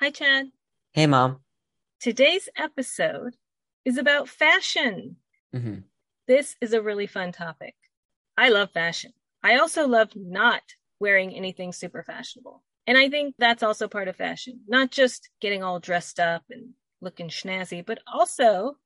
Hi, Chad. Hey, mom. Today's episode is about fashion. hmm This is a really fun topic. I love fashion. I also love not wearing anything super fashionable. And I think that's also part of fashion, not just getting all dressed up and looking snazzy, but also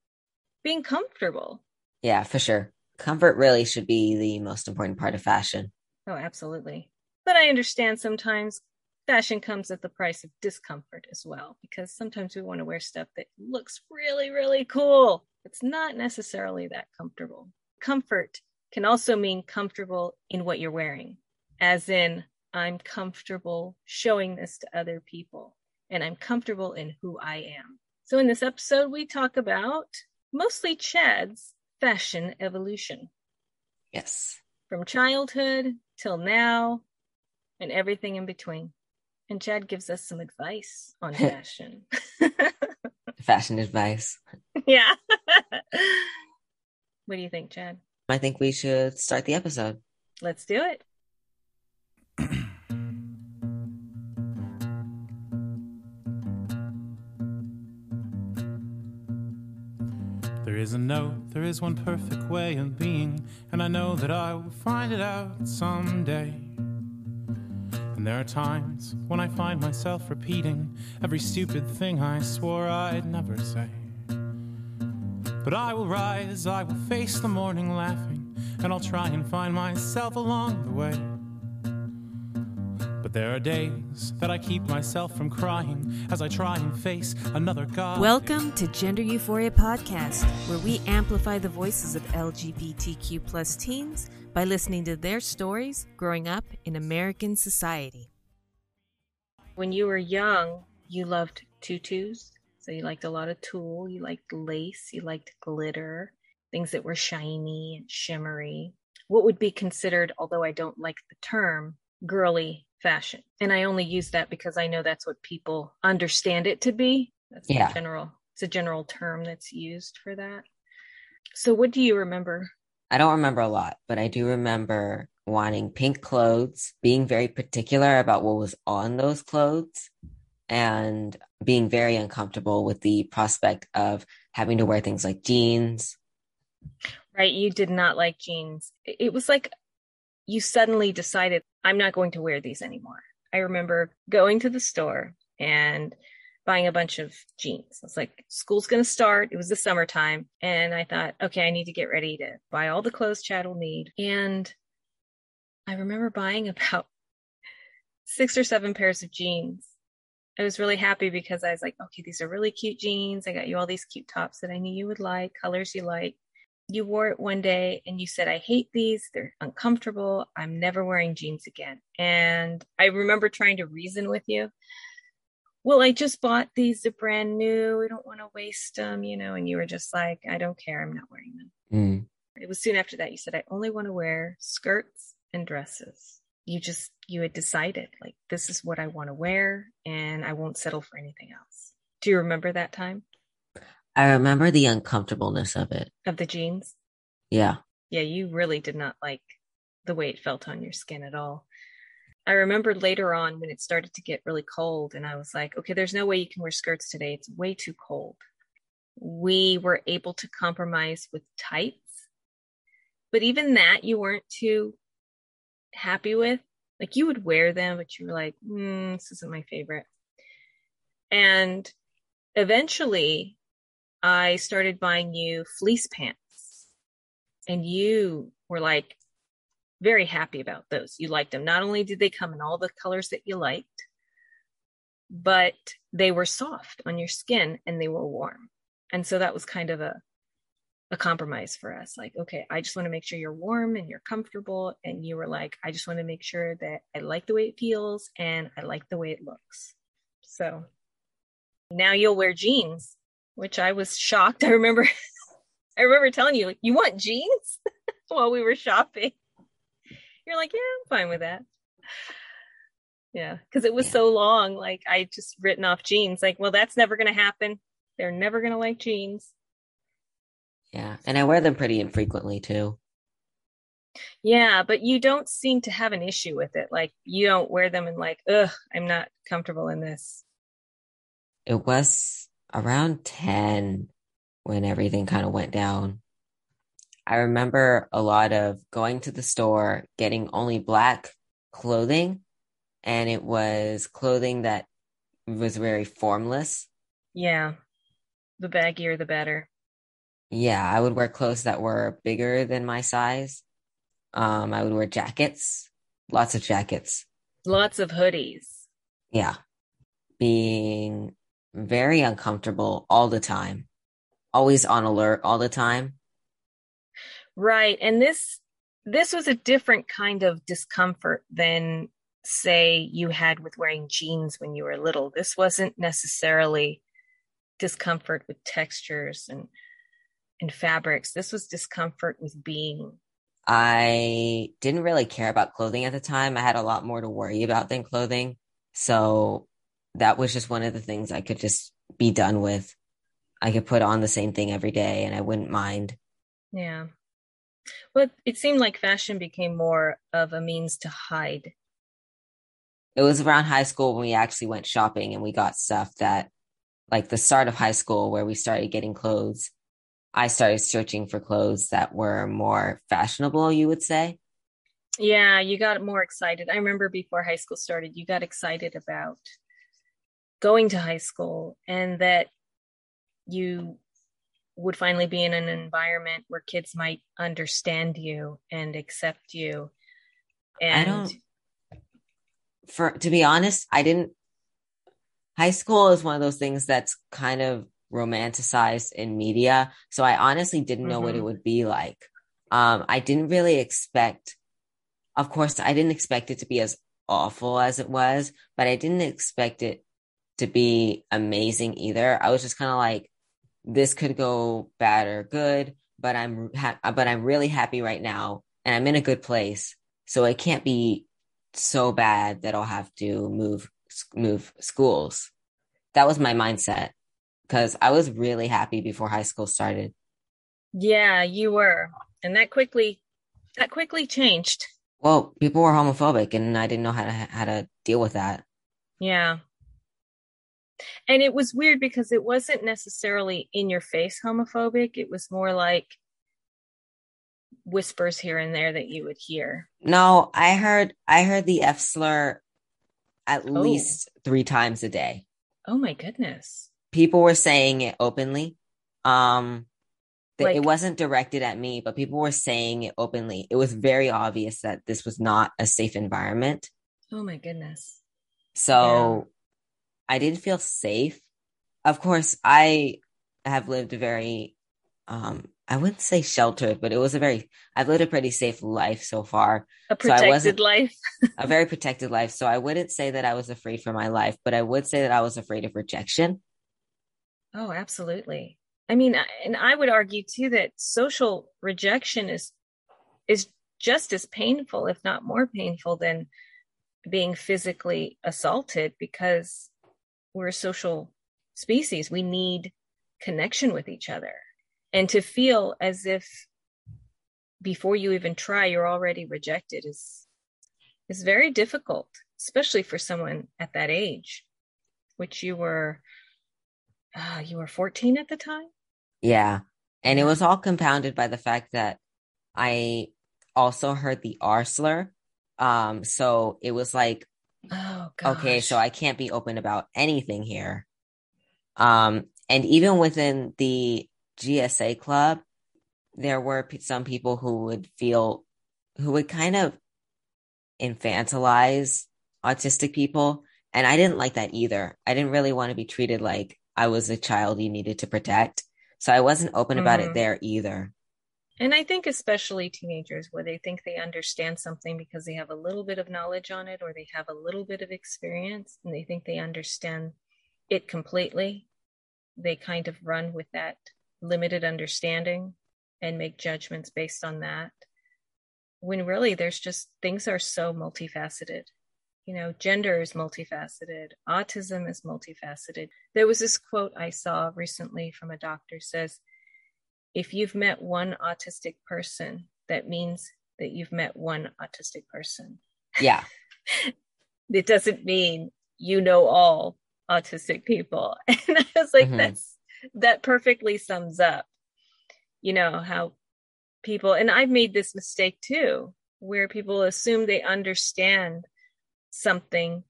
being comfortable. Yeah, for sure. Comfort really should be the most important part of fashion. Oh, absolutely. But I understand sometimes fashion comes at the price of discomfort as well, because sometimes we want to wear stuff that looks really, really cool. It's not necessarily that comfortable. Comfort can also mean comfortable in what you're wearing, as in, I'm comfortable showing this to other people, and I'm comfortable in who I am. So, in this episode, we talk about mostly Chad's fashion evolution Yes. from childhood till now and everything in between. And Chad gives us some advice on fashion. Fashion advice. yeah. what do you think, Chad? I think we should start the episode. Let's do it. There is a no, there is one perfect way of being, and I know that I will find it out someday. And there are times when I find myself repeating every stupid thing I swore I'd never say. But I will rise, I will face the morning laughing, and I'll try and find myself along the way. But there are days that I keep myself from crying as I try and face another God. Welcome to Gender Euphoria Podcast, where we amplify the voices of LGBTQ plus teens by listening to their stories growing up in American society. When you were young, you loved tutus. So you liked a lot of tulle, you liked lace, you liked glitter, things that were shiny and shimmery. What would be considered, although I don't like the term, girly fashion? And I only use that because I know that's what people understand it to be. That's Yeah. the general it's a general term that's used for that. So what do you remember? I don't remember a lot, but I do remember wanting pink clothes, being very particular about what was on those clothes, and being very uncomfortable with the prospect of having to wear things like jeans. Right, you did not like jeans. It was like you suddenly decided, I'm not going to wear these anymore. I remember going to the store and buying a bunch of jeans. I was like, school's going to start. It was the summertime. And I thought, okay, I need to get ready to buy all the clothes Chad will need. And I remember buying about six or seven pairs of jeans. I was really happy because I was like, okay, these are really cute jeans. I got you all these cute tops that I knew you would like, colors you like you wore it one day and you said, I hate these. They're uncomfortable. I'm never wearing jeans again. And I remember trying to reason with you. Well, I just bought these. They're brand new. I don't want to waste them, you know. And you were just like, I don't care. I'm not wearing them. Mm. It was soon after that you said, I only want to wear skirts and dresses. You just, you had decided, like, this is what I want to wear and I won't settle for anything else. Do you remember that time I remember the uncomfortableness of it. of the jeans? Yeah. yeah, you really did not like the way it felt on your skin at all. I remember later on when it started to get really cold, and I was like, okay, there's no way you can wear skirts today. It's way too cold. We were able to compromise with tights, but even that you weren't too happy with. Like you would wear them, but you were like, mm, this isn't my favorite. And eventually, I started buying you fleece pants and you were like very happy about those. You liked them. Not only did they come in all the colors that you liked, but they were soft on your skin and they were warm. And so that was kind of a a compromise for us. Like, okay, I just want to make sure you're warm and you're comfortable. And you were like, I just want to make sure that I like the way it feels and I like the way it looks. So now you'll wear jeans, which I was shocked. I remember I remember telling you, you want jeans while we were shopping. You're like, yeah, I'm fine with that. Yeah, because it was Yeah. so long. Like I just written off jeans. Like, well, that's never going to happen. They're never going to like jeans. Yeah. And I wear them pretty infrequently too. Yeah, but you don't seem to have an issue with it. Like you don't wear them and like, ugh, I'm not comfortable in this. it was around 10 when everything kind of went down. I remember a lot of going to the store, getting only black clothing, and it was clothing that was very formless. Yeah. The baggier, the better. Yeah, I would wear clothes that were bigger than my size. Um, I would wear jackets, lots of jackets. Lots of hoodies. Yeah. Being very uncomfortable all the time, always on alert all the time. Right. And this this was a different kind of discomfort than say you had with wearing jeans when you were little. This wasn't necessarily discomfort with textures and and fabrics. This was discomfort with being. I didn't really care about clothing at the time. I had a lot more to worry about than clothing. So that was just one of the things I could just be done with. I could put on the same thing every day and I wouldn't mind. Yeah. Well, it seemed like fashion became more of a means to hide. It was around high school when we actually went shopping and we got stuff that, like the start of high school, where we started getting clothes. I started searching for clothes that were more fashionable, you would say. Yeah, you got more excited. I remember before high school started, you got excited about going to high school and that you would finally be in an environment where kids might understand you and accept you. And I don't for to be honest, I didn't high school is one of those things that's kind of romanticized in media. So I honestly didn't know mm-hmm. what it mm-hmm. would be like. Um, I didn't really expect of course, I didn't expect it to be as awful as it was, but I didn't expect it to be amazing either. I was just kind of like, this could go bad or good, but I'm ha- but I'm really happy right now, and I'm in a good place. So it can't be so bad that I'll have to move move schools. That was my mindset because I was really happy before high school started. Yeah, you were, and that quickly that quickly changed. Well, people were homophobic, and I didn't know how to how to deal with that. Yeah, and it was weird because it wasn't necessarily in your face homophobic. It was more like whispers here and there that you would hear. No, I heard I heard the F slur at oh. least three times a day. Oh my goodness. People were saying it openly. Um like, it wasn't directed at me, but people were saying it openly. It was very obvious that this was not a safe environment. Oh my goodness. So. I didn't feel safe. Of course, I have lived a very, um, I wouldn't say sheltered, but it was a very, I've lived a pretty safe life so far. A protected so life. a very protected life. So I wouldn't say that I was afraid for my life, but I would say that I was afraid of rejection. Oh, absolutely. I mean, and I would argue too that social rejection is is just as painful, if not more painful, than being physically assaulted because we're a social species. We need connection with each other. And to feel as if before you even try, you're already rejected is is very difficult, especially for someone at that age, which you were uh, you were 14 at the time yeah. And it was all compounded by the fact that I also heard the R slur. Um, so it was like, oh, okay, so I can't be open about anything here. Um, and even within the GSA club, there were some people who would feel, who would kind of infantilize autistic people. And I didn't like that either. I didn't really want to be treated like I was a child you needed to protect. So I wasn't open about mm. it there either. And I think especially teenagers where they think they understand something because they have a little bit of knowledge on it or they have a little bit of experience and they think they understand it completely. They kind of run with that limited understanding and make judgments based on that. When really there's just things are so multifaceted you know, gender is multifaceted, autism is multifaceted. There was this quote I saw recently from a doctor says, if you've met one autistic person, that means that you've met one autistic person. Yeah. it doesn't mean you know all autistic people. And I was like, Mhm. that's that perfectly sums up, you know, how people and I've made this mistake too, where people assume they understand something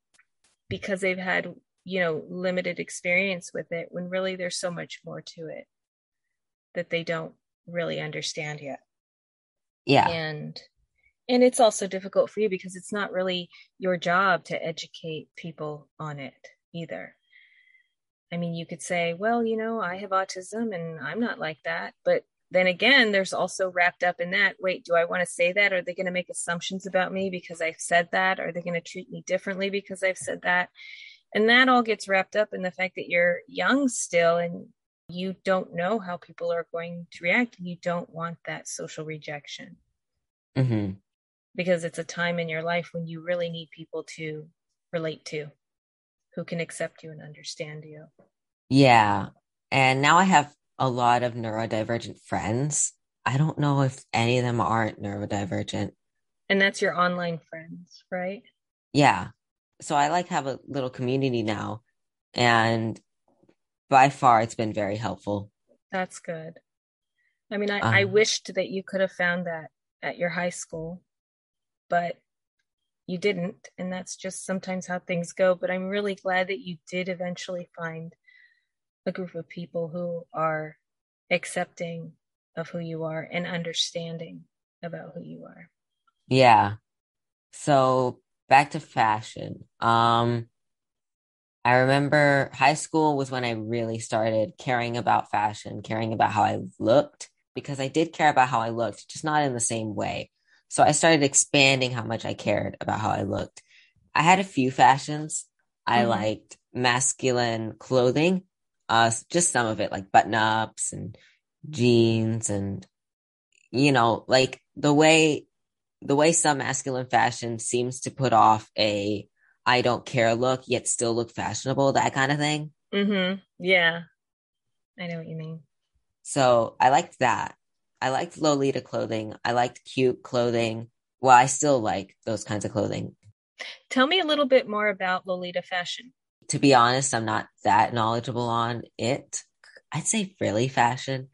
because they've had, you know, limited experience with it when really there's so much more to it that they don't really understand yet. Yeah. and and it's also difficult for you because it's not really your job to educate people on it either. I mean you could say well you know i have autism and i'm not like that. But then again there's also wrapped up in that wait do i want to say that? Are they going to make assumptions about me because i've said that? Are they going to treat me differently because i've said that? And that all gets wrapped up in the fact that you're young still and you don't know how people are going to react and you don't want that social rejection hmm because it's a time in your life when you really need people to relate to who can accept you and understand you. Yeah. And now I have a lot of neurodivergent friends. I don't know if any of them aren't neurodivergent. And that's your online friends, right? Yeah. So I like have a little community now. And by far it's been very helpful. That's good. I mean, I, I Um, wished that you could have found that at your high school, but you didn't. And that's just sometimes how things go. But I'm really glad that you did eventually find a group of people who are accepting of who you are and understanding about who you are. Yeah. So back to fashion. Um, I remember high school was when I really started caring about fashion, caring about how I looked, because I did care about how I looked, just not in the same way. So I started expanding how much I cared about how I looked. I had a few fashions. I Mhm. liked masculine clothing, uh, just some of it, like button ups and jeans and, you know, like the way the way some masculine fashion seems to put off a I don't care look, yet still look fashionable, that kind of thing. Mm-hmm. Yeah. I know what you mean. So I liked that. I liked Lolita clothing. I liked cute clothing. Well, I still like those kinds of clothing. Tell me a little bit more about Lolita fashion. To be honest, I'm not that knowledgeable on it. I'd say frilly fashion,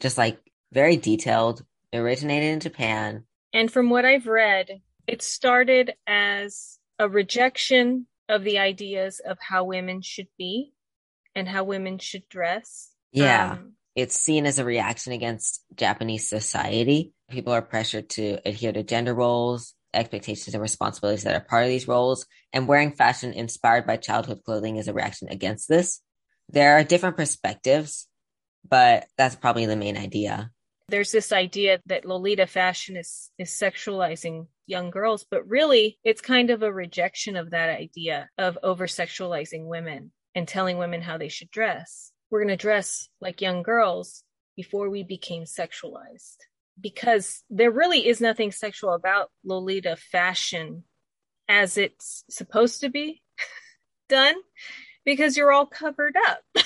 just like very detailed, originated in Japan. And from what I've read, it started as a rejection of the ideas of how women should be and how women should dress. Yeah. Um, it's seen as a reaction against Japanese society. People are pressured to adhere to gender roles, expectations, and responsibilities that are part of these roles. And wearing fashion inspired by childhood clothing is a reaction against this. There are different perspectives, but that's probably the main idea. There's this idea that Lolita fashion is is sexualizing young girls, but really it's kind of a rejection of that idea of over sexualizing women and telling women how they should dress. We're going to dress like young girls before we became sexualized. Because there really is nothing sexual about Lolita fashion as it's supposed to be done because you're all covered up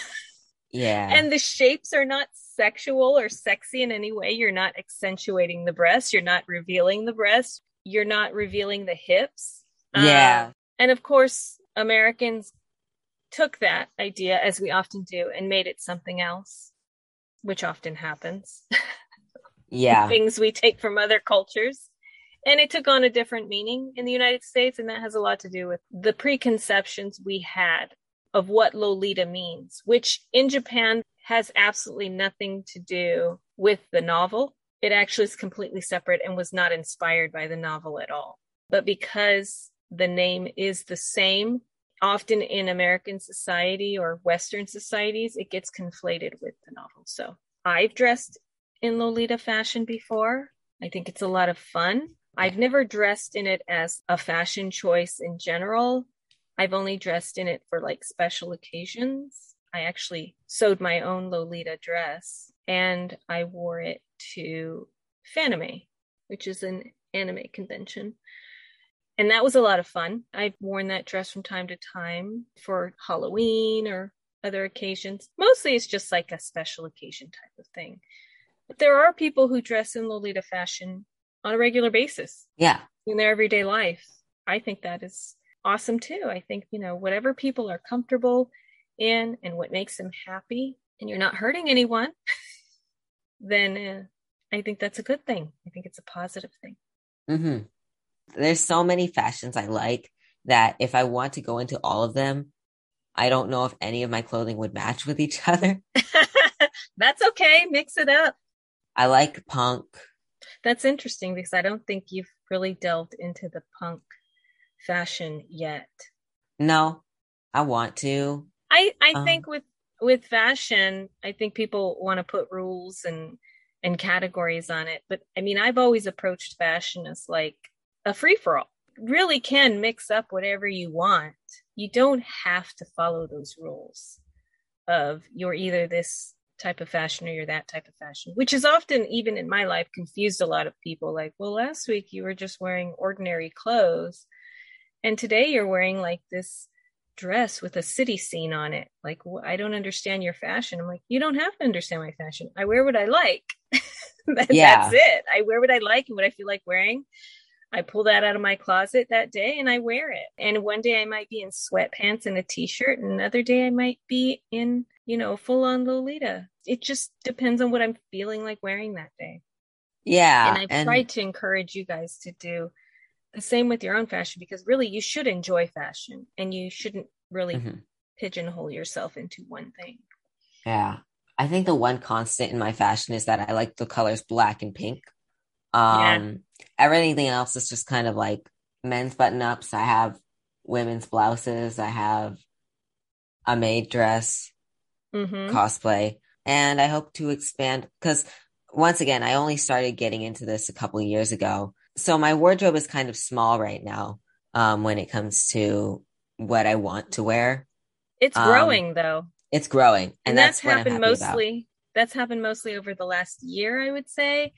Yeah. and the shapes are not sexual or sexy in any way. You're not accentuating the breast. You're not revealing the breast. You're not revealing the hips. yeah. Um, and of course, Americans took that idea, as we often do, and made it something else, which often happens. yeah. Things we take from other cultures. And it took on a different meaning in the United States. And that has a lot to do with the preconceptions we had of what Lolita means, which in Japan has absolutely nothing to do with the novel. It actually is completely separate and was not inspired by the novel at all. But because the name is the same, often in American society or Western societies, it gets conflated with the novel. So I've dressed in Lolita fashion before. I think it's a lot of fun. I've never dressed in it as a fashion choice in general. I've only dressed in it for like special occasions. I actually sewed my own Lolita dress and I wore it to Fanime, which is an anime convention. And that was a lot of fun. I've worn that dress from time to time for Halloween or other occasions. Mostly it's just like a special occasion type of thing. But there are people who dress in Lolita fashion on a regular basis Yeah. in their everyday life. I think that is awesome too. I think, you know, whatever people are comfortable in and what makes them happy, and you're not hurting anyone, then uh, I think that's a good thing. I think it's a positive thing. hmm There's so many fashions I like that if I want to go into all of them, I don't know if any of my clothing would match with each other. that's okay. Mix it up. I like punk. That's interesting because I don't think you've really delved into the punk fashion yet. No, I want to. I I Um, think with with fashion, I think people want to put rules and and categories on it. But I mean, I've always approached fashion as like a free for all. Really can mix up whatever you want. You don't have to follow those rules of you're either this type of fashion or you're that type of fashion, which is often, even in my life, confused a lot of people. Like, well, last week you were just wearing ordinary clothes, and today you're wearing like this dress with a city scene on it. Like, I don't understand your fashion. I'm like, you don't have to understand my fashion. I wear what I like. That- Yeah. That's it. I wear what I like and what I feel like wearing. I pull that out of my closet that day and I wear it. And one day I might be in sweatpants and a t-shirt, and another day I might be in, you know, full on Lolita. It just depends on what I'm feeling like wearing that day. Yeah. and I've tried to encourage you guys to do the same with your own fashion because really you should enjoy fashion and you shouldn't really Mhm. pigeonhole yourself into one thing. Yeah. I think the one constant in my fashion is that I like the colors black and pink. Um, everything else is just kind of like men's button ups. I have women's blouses. I have a maid dress, Mm-hmm. cosplay, and I hope to expand because once again, I only started getting into this a couple of years ago. So my wardrobe is kind of small right now, um, when it comes to what I want to wear. It's Um, growing though. It's growing, and, And, that's, that's, happened happy about. mostly that's happened mostly over the last year, I would say,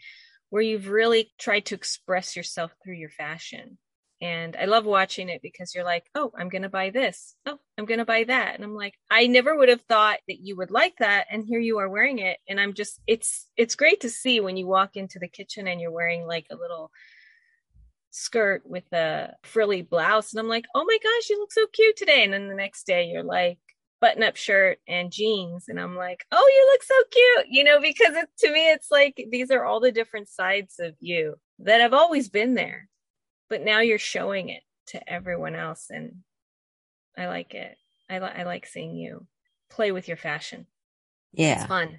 where you've really tried to express yourself through your fashion. And I love watching it because you're like, oh, I'm going to buy this. Oh, I'm going to buy that. And I'm like, I never would have thought that you would like that. And here you are wearing it. And I'm just, it's, it's great to see when you walk into the kitchen and you're wearing like a little skirt with a frilly blouse. And I'm like, oh my gosh, you look so cute today. And then the next day you're like, button up shirt and jeans. And I'm like, oh, you look so cute, you know, because it, to me, it's like these are all the different sides of you that have always been there, but now you're showing it to everyone else. And I like it. I, li- I like seeing you play with your fashion. Yeah. It's fun.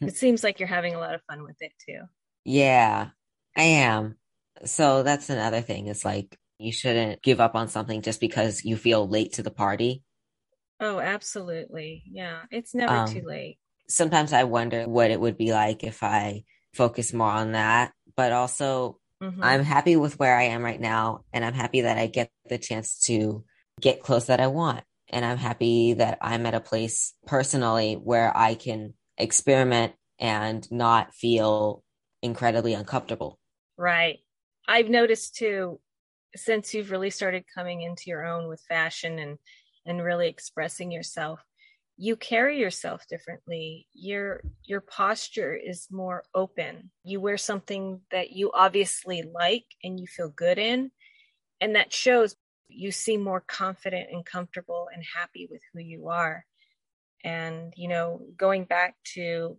Hmm. It seems like you're having a lot of fun with it too. Yeah, I am. So that's another thing. It's like you shouldn't give up on something just because you feel late to the party. Oh, absolutely. Yeah. It's never Um, too late. Sometimes I wonder what it would be like if I focus more on that, but also Mhm. I'm happy with where I am right now, and I'm happy that I get the chance to get close that I want. And I'm happy that I'm at a place personally where I can experiment and not feel incredibly uncomfortable. Right. I've noticed too, since you've really started coming into your own with fashion and and really expressing yourself, you carry yourself differently. Your your posture is more open. You wear something that you obviously like and you feel good in, and that shows you seem more confident and comfortable and happy with who you are. And you know, going back to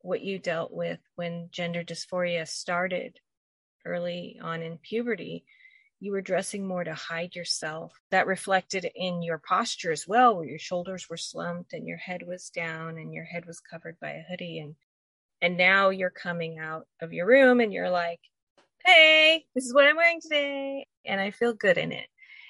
what you dealt with when gender dysphoria started early on in puberty, you were dressing more to hide yourself. That reflected in your posture as well, where your shoulders were slumped and your head was down and your head was covered by a hoodie. And and now you're coming out of your room and you're like, hey, this is what I'm wearing today. And I feel good in it.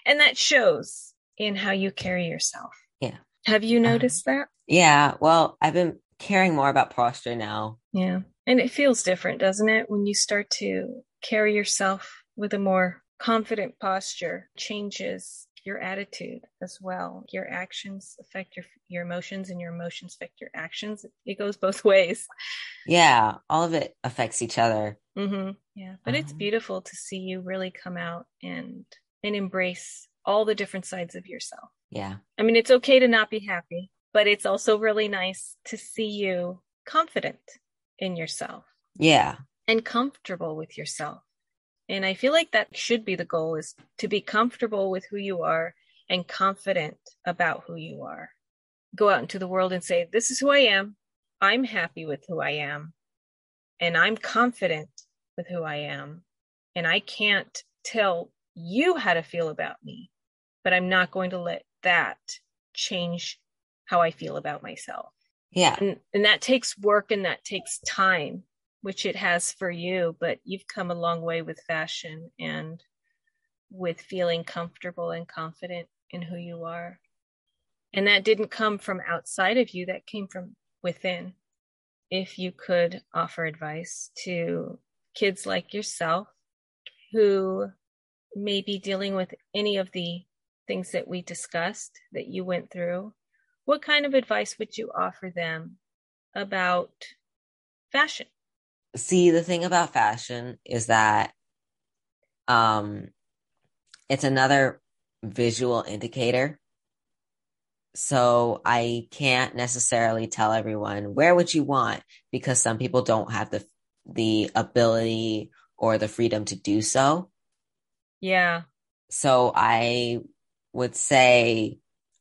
And that shows in how you carry yourself. Yeah. Have you Uh-huh. noticed that? Yeah, well, I've been caring more about posture now. Yeah. And it feels different, doesn't it? When you start to carry yourself with a more confident posture, changes your attitude as well. Your actions affect your your emotions and your emotions affect your actions. It goes both ways. Yeah, all of it affects each other. Mm-hmm. Yeah. But it's Um, beautiful to see you really come out and and embrace all the different sides of yourself. Yeah. I mean, it's okay to not be happy, but it's also really nice to see you confident in yourself. Yeah. And comfortable with yourself. And I feel like that should be the goal is to be comfortable with who you are and confident about who you are. Go out into the world and say, This is who I am. I'm happy with who I am. And I'm confident with who I am. And I can't tell you how to feel about me, but I'm not going to let that change how I feel about myself. Yeah. And, and that takes work and that takes time, which it has for you, but you've come a long way with fashion and with feeling comfortable and confident in who you are. And that didn't come from outside of you, that came from within. If you could offer advice to kids like yourself who may be dealing with any of the things that we discussed that you went through, what kind of advice would you offer them about fashion? See, the thing about fashion is that um it's another visual indicator. So I can't necessarily tell everyone wear what you want because some people don't have the the ability or the freedom to do so. Yeah. So I would say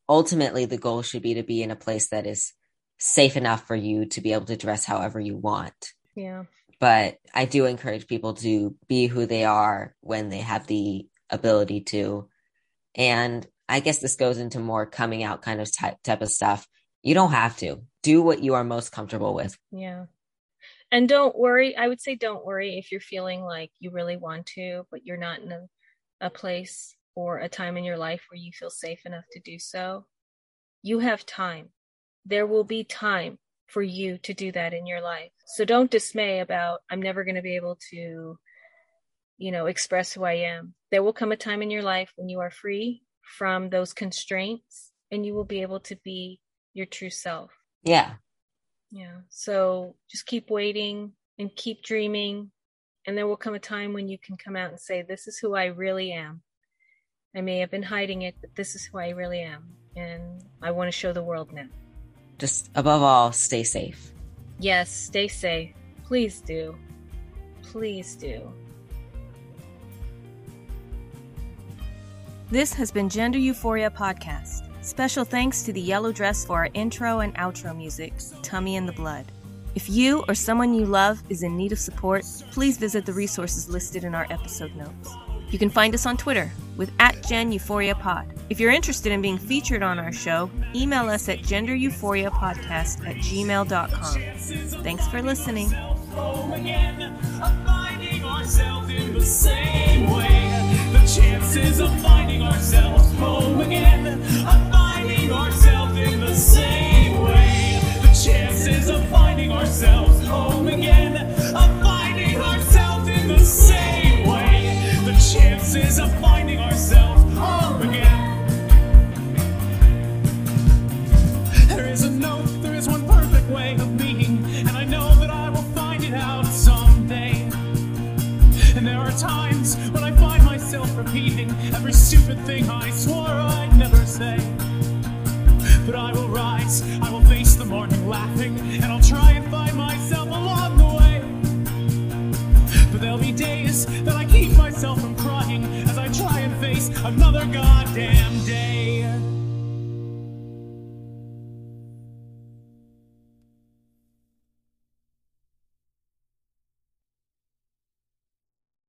ultimately the goal should be to be in a place that is safe enough for you to be able to dress however you want. Yeah. But I do encourage people to be who they are when they have the ability to. And I guess this goes into more coming out kind of type, type of stuff. You don't have to do what you are most comfortable with. Yeah. And don't worry. I would say don't worry if you're feeling like you really want to, but you're not in a, a place or a time in your life where you feel safe enough to do so. You have time. There will be time for you to do that in your life. So don't dismay about, I'm never going to be able to, you know, express who I am. There will come a time in your life when you are free from those constraints and you will be able to be your true self. Yeah. Yeah. So just keep waiting and keep dreaming. And there will come a time when you can come out and say, This is who I really am. I may have been hiding it, but this is who I really am. And I want to show the world now. Just above all, stay safe. Yes, stay safe. Please do. Please do. This has been Gender Euphoria Podcast. Special thanks to the Yellow Dress for our intro and outro music, Tummy in the Blood. If you or someone you love is in need of support, please visit the resources listed in our episode notes. You can find us on Twitter with at Gen Euphoria Pod. If you're interested in being featured on our show, email us at gendereuphoria.podcast at gmail.com. Thanks for listening. chances of finding ourselves home